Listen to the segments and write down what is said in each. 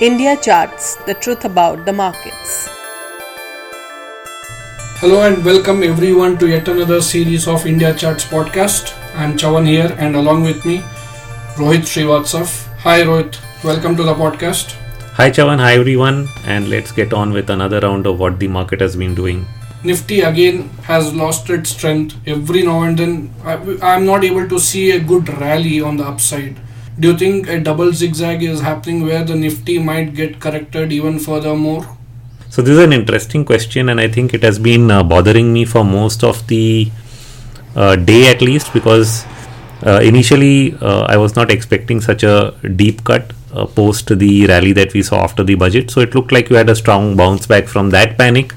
India Charts The Truth About the Markets. Hello and welcome everyone to yet another series of India Charts podcast. I'm Chavan here and along with me Rohit Srivastava. Hi Rohit, welcome to the podcast. Hi Chavan, hi everyone, and let's get on with another round of what the market has been doing. Nifty again has lost its strength. Every now and then, I, I'm not able to see a good rally on the upside. Do you think a double zigzag is happening where the Nifty might get corrected even furthermore? So, this is an interesting question, and I think it has been uh, bothering me for most of the uh, day at least because uh, initially uh, I was not expecting such a deep cut uh, post the rally that we saw after the budget. So, it looked like you had a strong bounce back from that panic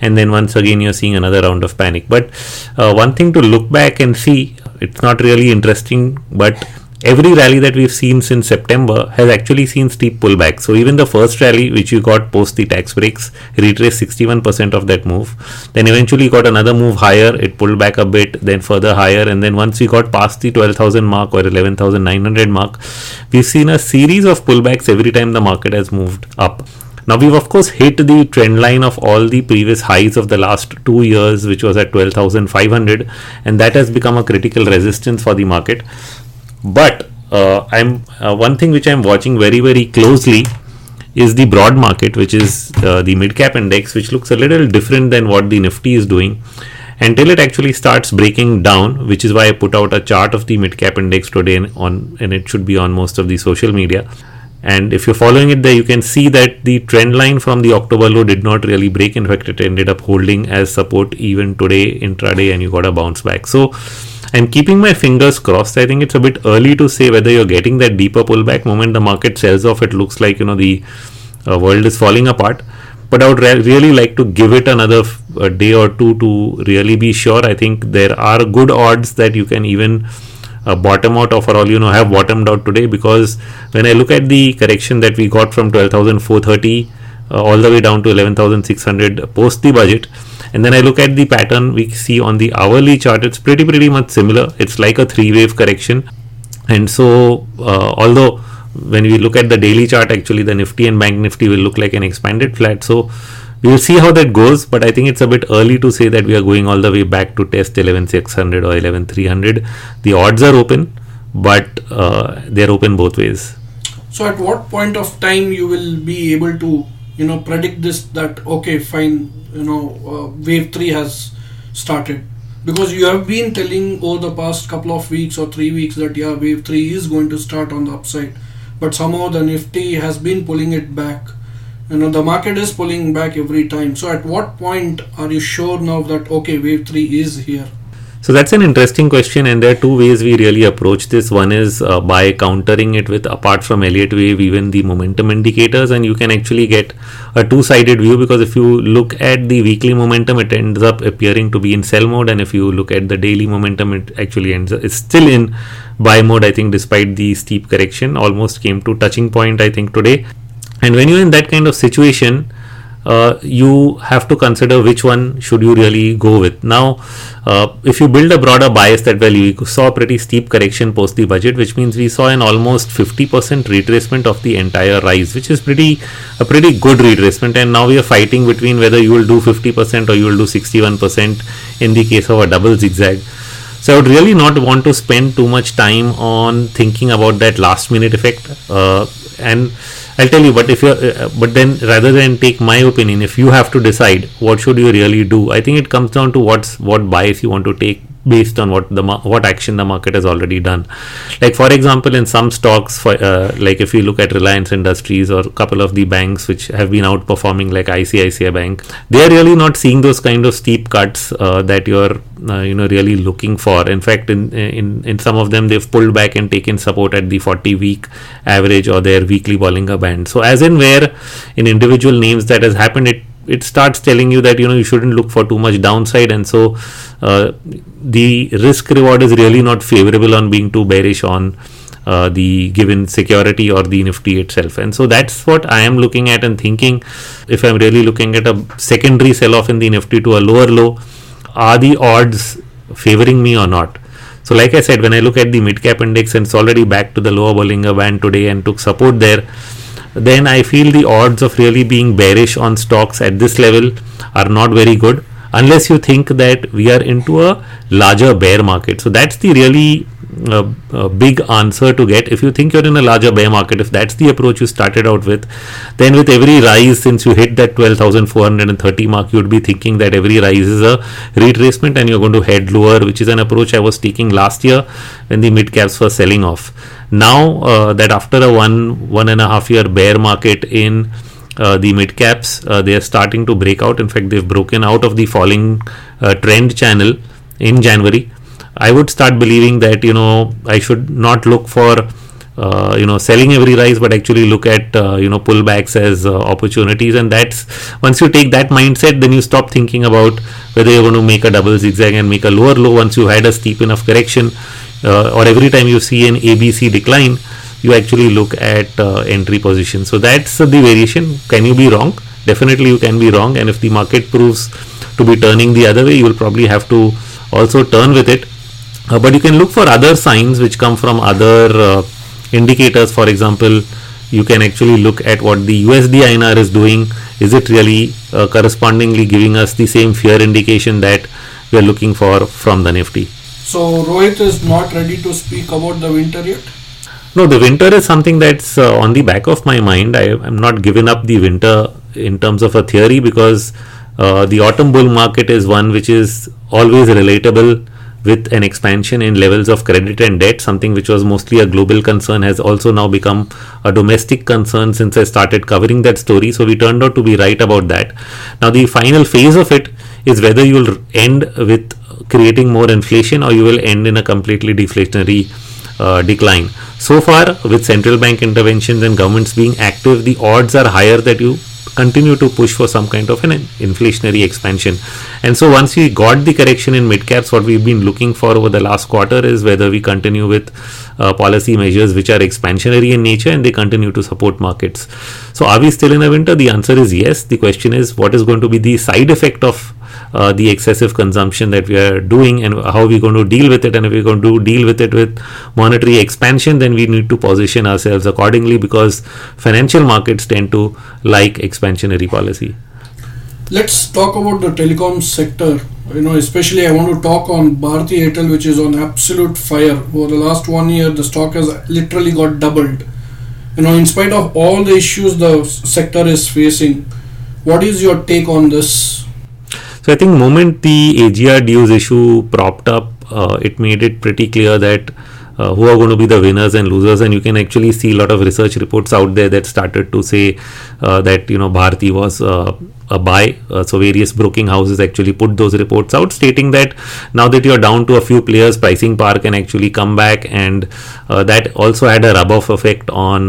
and then once again you're seeing another round of panic but uh, one thing to look back and see it's not really interesting but every rally that we've seen since September has actually seen steep pullback. So even the first rally, which you got post the tax breaks, retraced 61% of that move. Then eventually got another move higher. It pulled back a bit, then further higher, and then once we got past the 12,000 mark or 11,900 mark, we've seen a series of pullbacks every time the market has moved up. Now we've of course hit the trend line of all the previous highs of the last two years, which was at 12,500, and that has become a critical resistance for the market. But uh, I'm uh, one thing which I'm watching very very closely is the broad market, which is uh, the mid cap index, which looks a little different than what the Nifty is doing. Until it actually starts breaking down, which is why I put out a chart of the mid cap index today and on, and it should be on most of the social media. And if you're following it there, you can see that the trend line from the October low did not really break. In fact, it ended up holding as support even today intraday, and you got a bounce back. So I'm keeping my fingers crossed. I think it's a bit early to say whether you're getting that deeper pullback. Moment the market sells off, it looks like you know the uh, world is falling apart. But I would re- really like to give it another day or two to really be sure. I think there are good odds that you can even uh, bottom out of all you know have bottomed out today because when I look at the correction that we got from 12,430 uh, all the way down to 11,600 post the budget and then I look at the pattern we see on the hourly chart it's pretty pretty much similar. It's like a three wave correction. And so uh, although when we look at the daily chart actually the nifty and bank nifty will look like an expanded flat. So we will see how that goes but i think it's a bit early to say that we are going all the way back to test 11600 or 11300 the odds are open but uh, they're open both ways. So at what point of time you will be able to you know predict this that okay fine you know uh, wave 3 has started. Because you have been telling over the past couple of weeks or 3 weeks that yeah wave 3 is going to start on the upside. But somehow the nifty has been pulling it back. You know the market is pulling back every time. So at what point are you sure now that okay wave 3 is here so that's an interesting question, and there are two ways we really approach this. One is uh, by countering it with, apart from Elliott wave, even the momentum indicators, and you can actually get a two-sided view because if you look at the weekly momentum, it ends up appearing to be in sell mode, and if you look at the daily momentum, it actually ends up, it's still in buy mode. I think despite the steep correction, almost came to touching point. I think today, and when you're in that kind of situation uh, you have to consider which one should you really go with. Now, uh, if you build a broader bias that well, we saw a pretty steep correction post the budget, which means we saw an almost 50% retracement of the entire rise, which is pretty a pretty good retracement. And now we are fighting between whether you will do 50% or you will do 61% in the case of a double zigzag. So I would really not want to spend too much time on thinking about that last minute effect. Uh, and I'll tell you, but if you, uh, but then rather than take my opinion, if you have to decide what should you really do, I think it comes down to what's what bias you want to take based on what the what action the market has already done. Like for example in some stocks for uh, like if you look at reliance industries or a couple of the banks which have been outperforming like icici bank they are really not seeing those kind of steep cuts uh, that you're uh, you know really looking for. In fact in in in some of them they've pulled back and taken support at the 40 week average or their weekly bollinger band. So as in where in individual names that has happened it it starts telling you that you know you shouldn't look for too much downside. And so uh, the risk reward is really not favorable on being too bearish on uh, the given security or the nifty itself. And so that's what i am looking at and thinking if i'm really looking at a secondary sell off in the nifty to a lower low are the odds favoring me or not? So like i said when i look at the mid cap index and it's already back to the lower bollinger band today and took support there then I feel the odds of really being bearish on stocks at this level are not very good unless you think that we are into a larger bear market. So that's the really uh, uh, big answer to get. If you think you're in a larger bear market, if that's the approach you started out with, then with every rise since you hit that 12,430 mark, you'd be thinking that every rise is a retracement and you're going to head lower, which is an approach I was taking last year when the mid caps were selling off. Now uh, that after a one one and a half year bear market in uh, the mid caps, uh, they are starting to break out. In fact, they've broken out of the falling uh, trend channel in January. I would start believing that you know I should not look for uh, you know selling every rise, but actually look at uh, you know pullbacks as opportunities. And that's once you take that mindset, then you stop thinking about whether you're going to make a double zigzag and make a lower low once you had a steep enough correction, or every time you see an ABC decline you actually look at uh, entry position. So that's uh, the variation. Can you be wrong? Definitely you can be wrong. And if the market proves to be turning the other way, you will probably have to also turn with it. Uh, but you can look for other signs which come from other uh, indicators. For example, you can actually look at what the USD INR is doing. Is it really uh, correspondingly giving us the same fear indication that we are looking for from the Nifty? So Rohit is not ready to speak about the winter yet. No, the winter is something that's uh, on the back of my mind. I am not giving up the winter in terms of a theory because uh, the autumn bull market is one which is always relatable with an expansion in levels of credit and debt, something which was mostly a global concern has also now become a domestic concern since I started covering that story. So we turned out to be right about that. Now, the final phase of it is whether you'll end with creating more inflation or you will end in a completely deflationary uh, decline. So far, with central bank interventions and governments being active, the odds are higher that you continue to push for some kind of an inflationary expansion. And so, once we got the correction in mid caps, what we've been looking for over the last quarter is whether we continue with uh, policy measures which are expansionary in nature and they continue to support markets. So, are we still in a winter? The answer is yes. The question is, what is going to be the side effect of uh, the excessive consumption that we are doing and how we're going to deal with it. And if we're going to deal with it with monetary expansion then we need to position ourselves accordingly because financial markets tend to like expansionary policy. Let's talk about the telecom sector. You know especially i want to talk on bharti airtel which is on absolute fire. Over the last one year the stock has literally got doubled. You know in spite of all the issues the sector is facing what is your take on this so I think moment the AGR dues issue propped up, uh, it made it pretty clear that uh, who are going to be the winners and losers. And you can actually see a lot of research reports out there that started to say uh, that you know Bharti was uh, a buy. Uh, so various broking houses actually put those reports out stating that now that you're down to a few players pricing power can actually come back. And uh, that also had a rub off effect on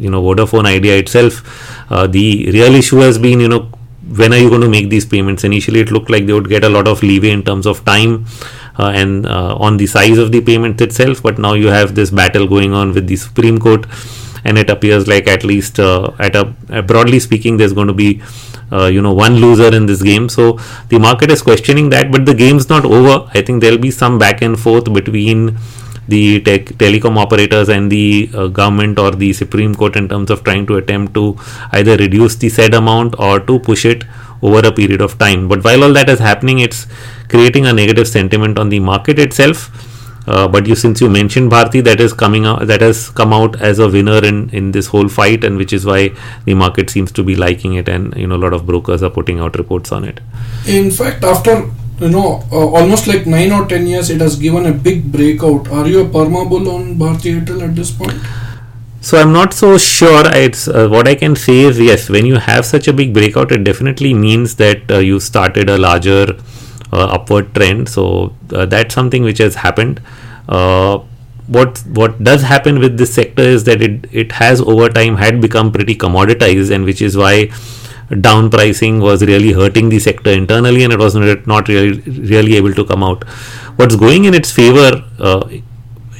you know Vodafone Idea itself. The real issue has been you know when are you going to make these payments? Initially it looked like they would get a lot of leeway in terms of time uh, and uh, on the size of the payment itself but now you have this battle going on with the supreme court and it appears like at least uh, at a uh, broadly speaking there's going to be uh, you know one loser in this game. So the market is questioning that but the game's not over. I think there'll be some back and forth between the tech, telecom operators and the uh, government or the Supreme Court in terms of trying to attempt to either reduce the said amount or to push it over a period of time. But while all that is happening, it's creating a negative sentiment on the market itself. Uh, but you, since you mentioned Bharti, that is coming out, that has come out as a winner in in this whole fight, and which is why the market seems to be liking it, and you know a lot of brokers are putting out reports on it. In fact, after you know, uh, almost like nine or ten years, it has given a big breakout. Are you a perma bull on Bharti Airtel at this point? So I'm not so sure. It's uh, what I can say is yes. When you have such a big breakout, it definitely means that uh, you started a larger uh, upward trend. So uh, that's something which has happened. Uh, what what does happen with this sector is that it it has over time had become pretty commoditized, and which is why down pricing was really hurting the sector internally and it was not really really able to come out. What's going in its favor uh,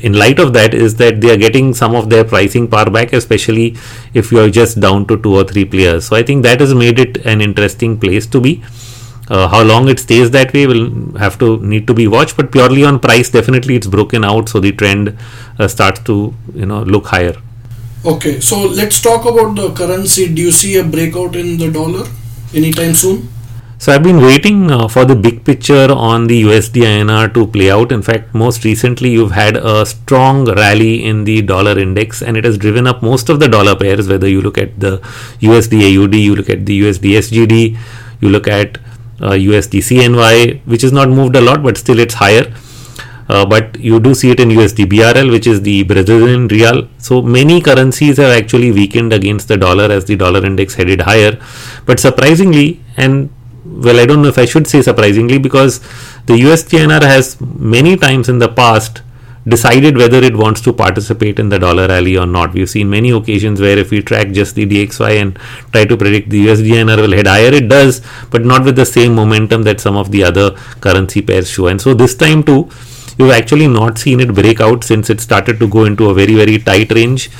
in light of that is that they are getting some of their pricing power back especially if you are just down to two or three players. So i think that has made it an interesting place to be. Uh, how long it stays that way will have to need to be watched but purely on price definitely it's broken out so the trend uh, starts to you know look higher Okay, so let's talk about the currency. Do you see a breakout in the dollar anytime soon? So I've been waiting uh, for the big picture on the USD INR to play out. In fact, most recently you've had a strong rally in the dollar index and it has driven up most of the dollar pairs whether you look at the USD AUD, you look at the USD SGD, you look at uh, USD CNY which has not moved a lot but still it's higher. Uh, but you do see it in USD BRL, which is the Brazilian real. So many currencies have actually weakened against the dollar as the dollar index headed higher. But surprisingly, and well, I don't know if I should say surprisingly, because the USDNR has many times in the past decided whether it wants to participate in the dollar rally or not. We've seen many occasions where if we track just the DXY and try to predict the USDNR will head higher, it does, but not with the same momentum that some of the other currency pairs show. And so this time too, you've actually not seen it break out since it started to go into a very, very tight range.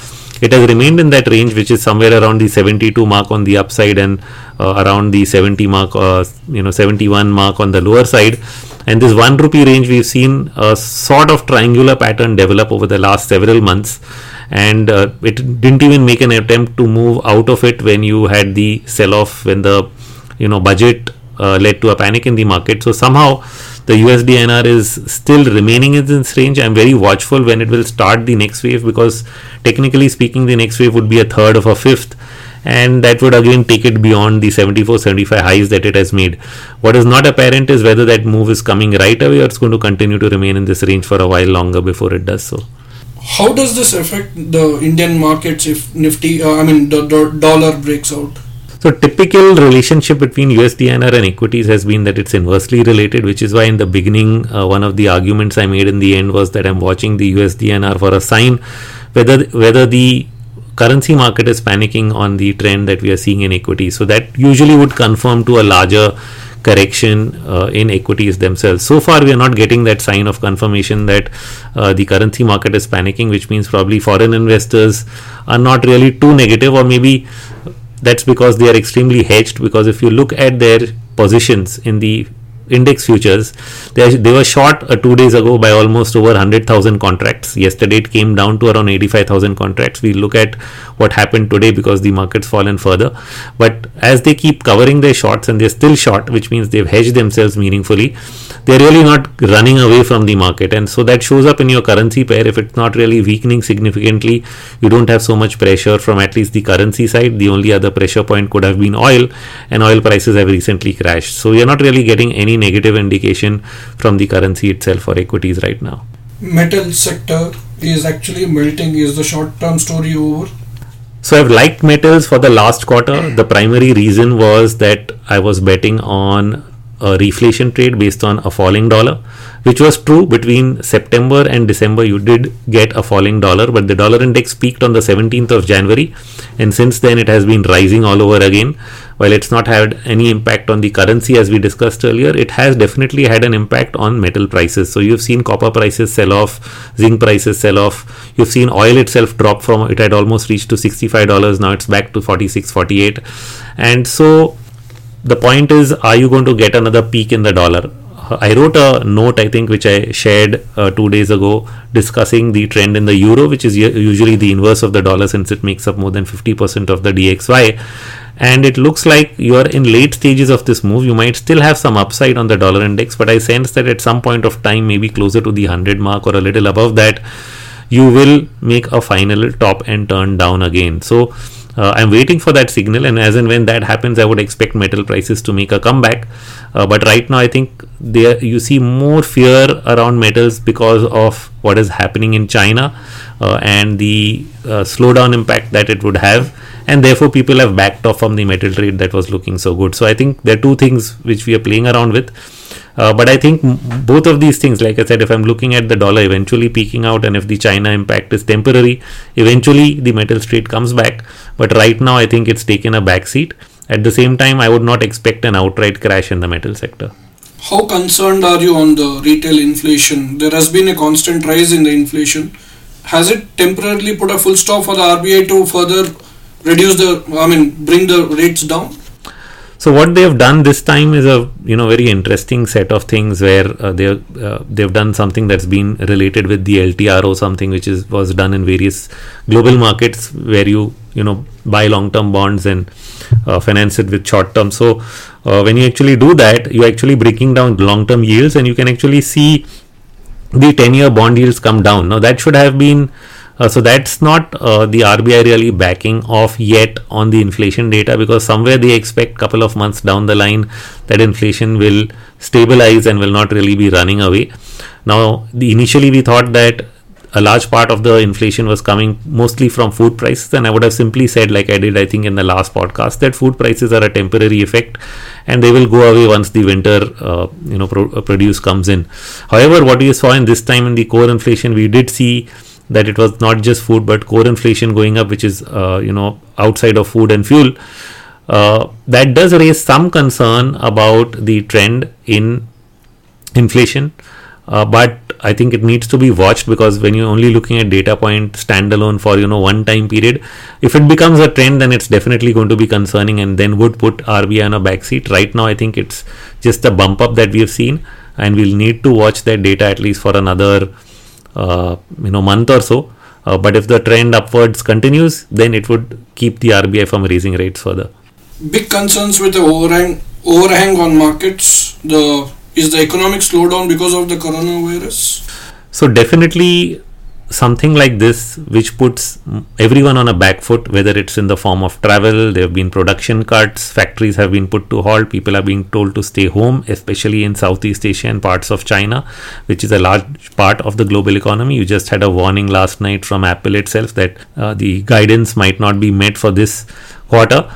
It has remained in that range which is somewhere around the 72 mark on the upside and uh, around the 70 mark uh, you know 71 mark on the lower side. And this 1 rupee range we've seen a sort of triangular pattern develop over the last several months. And uh, it didn't even make an attempt to move out of it when you had the sell off when the you know budget uh, led to a panic in the market. So somehow the USDNR is still remaining in this range. I'm very watchful when it will start the next wave because technically speaking, the next wave would be a third of a fifth. And that would again take it beyond the 74 75 highs that it has made. What is not apparent is whether that move is coming right away or it's going to continue to remain in this range for a while longer before it does so. How does this affect the indian markets if nifty uh, i mean the, the dollar breaks out so typical relationship between USDNR and equities has been that it's inversely related, which is why in the beginning, uh, one of the arguments I made in the end was that I'm watching the USDNR for a sign whether whether the currency market is panicking on the trend that we are seeing in equities. So that usually would confirm to a larger correction uh, in equities themselves. So far, we are not getting that sign of confirmation that uh, the currency market is panicking, which means probably foreign investors are not really too negative, or maybe that's because they are extremely hedged because if you look at their positions in the index futures they, they were short uh, two days ago by almost over 100,000 contracts. Yesterday it came down to around 85,000 contracts. We look at what happened today because the market's fallen further. But as they keep covering their shorts and they're still short which means they've hedged themselves meaningfully they're really not running away from the market. And so that shows up in your currency pair. If it's not really weakening significantly you don't have so much pressure from at least the currency side. The only other pressure point could have been oil and oil prices have recently crashed. So you're not really getting any negative indication from the currency itself or equities right now metal sector is actually melting is the short term story over so I've liked metals for the last quarter. The primary reason was that I was betting on a reflation trade based on a falling dollar, which was true between September and December. You did get a falling dollar, but the dollar index peaked on the 17th of January, and since then it has been rising all over again. While it's not had any impact on the currency as we discussed earlier, it has definitely had an impact on metal prices. So you've seen copper prices sell off, zinc prices sell off. You've seen oil itself drop from it had almost reached to $65. Now it's back to 46, 48. And so the point is are you going to get another peak in the dollar I wrote a note, I think, which I shared uh, two days ago, discussing the trend in the euro, which is usually the inverse of the dollar since it makes up more than 50% of the DXY. And it looks like you are in late stages of this move. You might still have some upside on the dollar index, but I sense that at some point of time, maybe closer to the 100 mark or a little above that, you will make a final top and turn down again. So, uh, I'm waiting for that signal, and as and when that happens, I would expect metal prices to make a comeback. Uh, but right now, I think there you see more fear around metals because of what is happening in China uh, and the uh, slowdown impact that it would have, and therefore people have backed off from the metal trade that was looking so good. So I think there are two things which we are playing around with. Uh, but I think both of these things, like I said, if I'm looking at the dollar eventually peaking out and if the China impact is temporary, eventually the metal trade comes back. But right now, I think it's taken a back seat. At the same time, I would not expect an outright crash in the metal sector. How concerned are you on the retail inflation? There has been a constant rise in the inflation. Has it temporarily put a full stop for the RBI to further reduce the, I mean, bring the rates down? So what they have done this time is a you know very interesting set of things where uh, they uh, they've done something that's been related with the LTRO, something which is was done in various global markets where you you know buy long-term bonds and uh, finance it with short-term. So uh, when you actually do that, you're actually breaking down long-term yields, and you can actually see the 10-year bond yields come down. Now that should have been uh, so that's not uh, the RBI really backing off yet on the inflation data because somewhere they expect couple of months down the line that inflation will stabilize and will not really be running away. Now, the, initially we thought that a large part of the inflation was coming mostly from food prices and i would have simply said like i did i think in the last podcast that food prices are a temporary effect and they will go away once the winter uh, you know pro- produce comes in however what we saw in this time in the core inflation we did see that it was not just food but core inflation going up which is uh, you know outside of food and fuel uh, that does raise some concern about the trend in inflation uh, but I think it needs to be watched because when you're only looking at data point standalone for you know one time period, if it becomes a trend, then it's definitely going to be concerning and then would put RBI on a backseat. Right now, I think it's just a bump up that we have seen, and we'll need to watch that data at least for another you know month or so. Uh, but if the trend upwards continues, then it would keep the RBI from raising rates further. Big concerns with the overhang overhang on markets. The is the economic slowdown because of the coronavirus. So definitely something like this which puts everyone on a back foot whether it's in the form of travel there have been production cuts factories have been put to halt people are being told to stay home especially in southeast asia and parts of china which is a large part of the global economy. You just had a warning last night from apple itself that uh, the guidance might not be met for this quarter.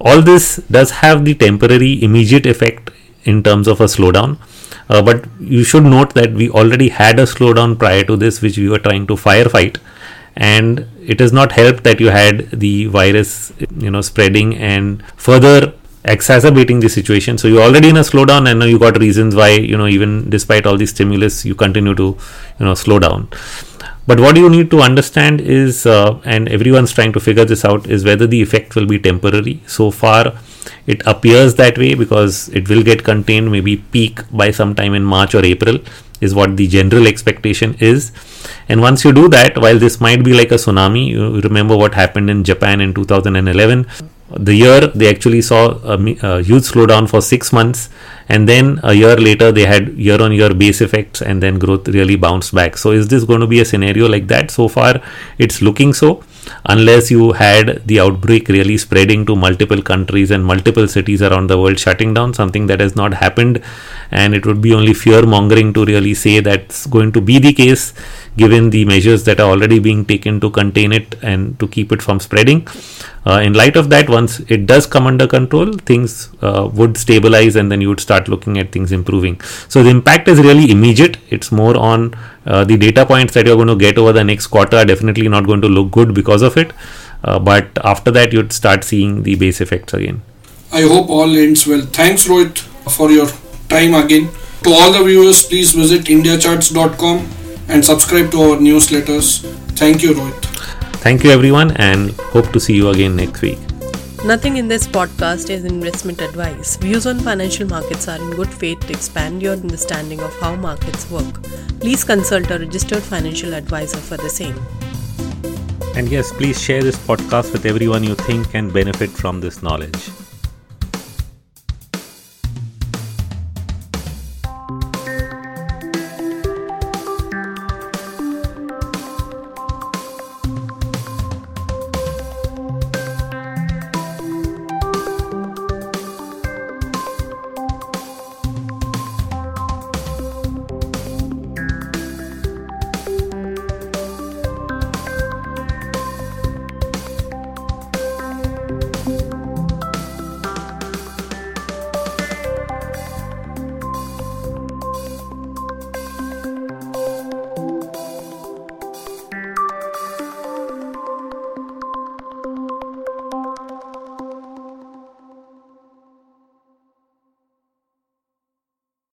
All this does have the temporary immediate effect in terms of a slowdown uh, but you should note that we already had a slowdown prior to this, which we were trying to firefight, and it has not helped that you had the virus, you know, spreading and further exacerbating the situation. So you're already in a slowdown, and now you got reasons why you know even despite all the stimulus, you continue to you know slow down. But what you need to understand is, uh, and everyone's trying to figure this out, is whether the effect will be temporary. So far, it appears that way because it will get contained, maybe peak by sometime in March or April, is what the general expectation is. And once you do that, while this might be like a tsunami, you remember what happened in Japan in 2011 the year they actually saw a, a, huge slowdown for six months and then a year later they had year on year base effects and then growth really bounced back. So is this going to be a scenario like that? So far it's looking so unless you had the outbreak really spreading to multiple countries and multiple cities around the world shutting down something that has not happened and it would be only fear mongering to really say that's going to be the case given the measures that are already being taken to contain it and to keep it from spreading. Uh, in light of that once it does come under control things uh, would stabilize and then you would start looking at things improving. So the impact is really immediate. It's more on uh, the data points that you're going to get over the next quarter are definitely not going to look good because of it. Uh, but after that you'd start seeing the base effects again. I hope all ends well. Thanks rohit for your time again. To all the viewers please visit indiacharts.com and subscribe to our newsletters thank you rohit Thank you, everyone, and hope to see you again next week. Nothing in this podcast is investment advice. Views on financial markets are in good faith to expand your understanding of how markets work. Please consult a registered financial advisor for the same. And yes, please share this podcast with everyone you think can benefit from this knowledge.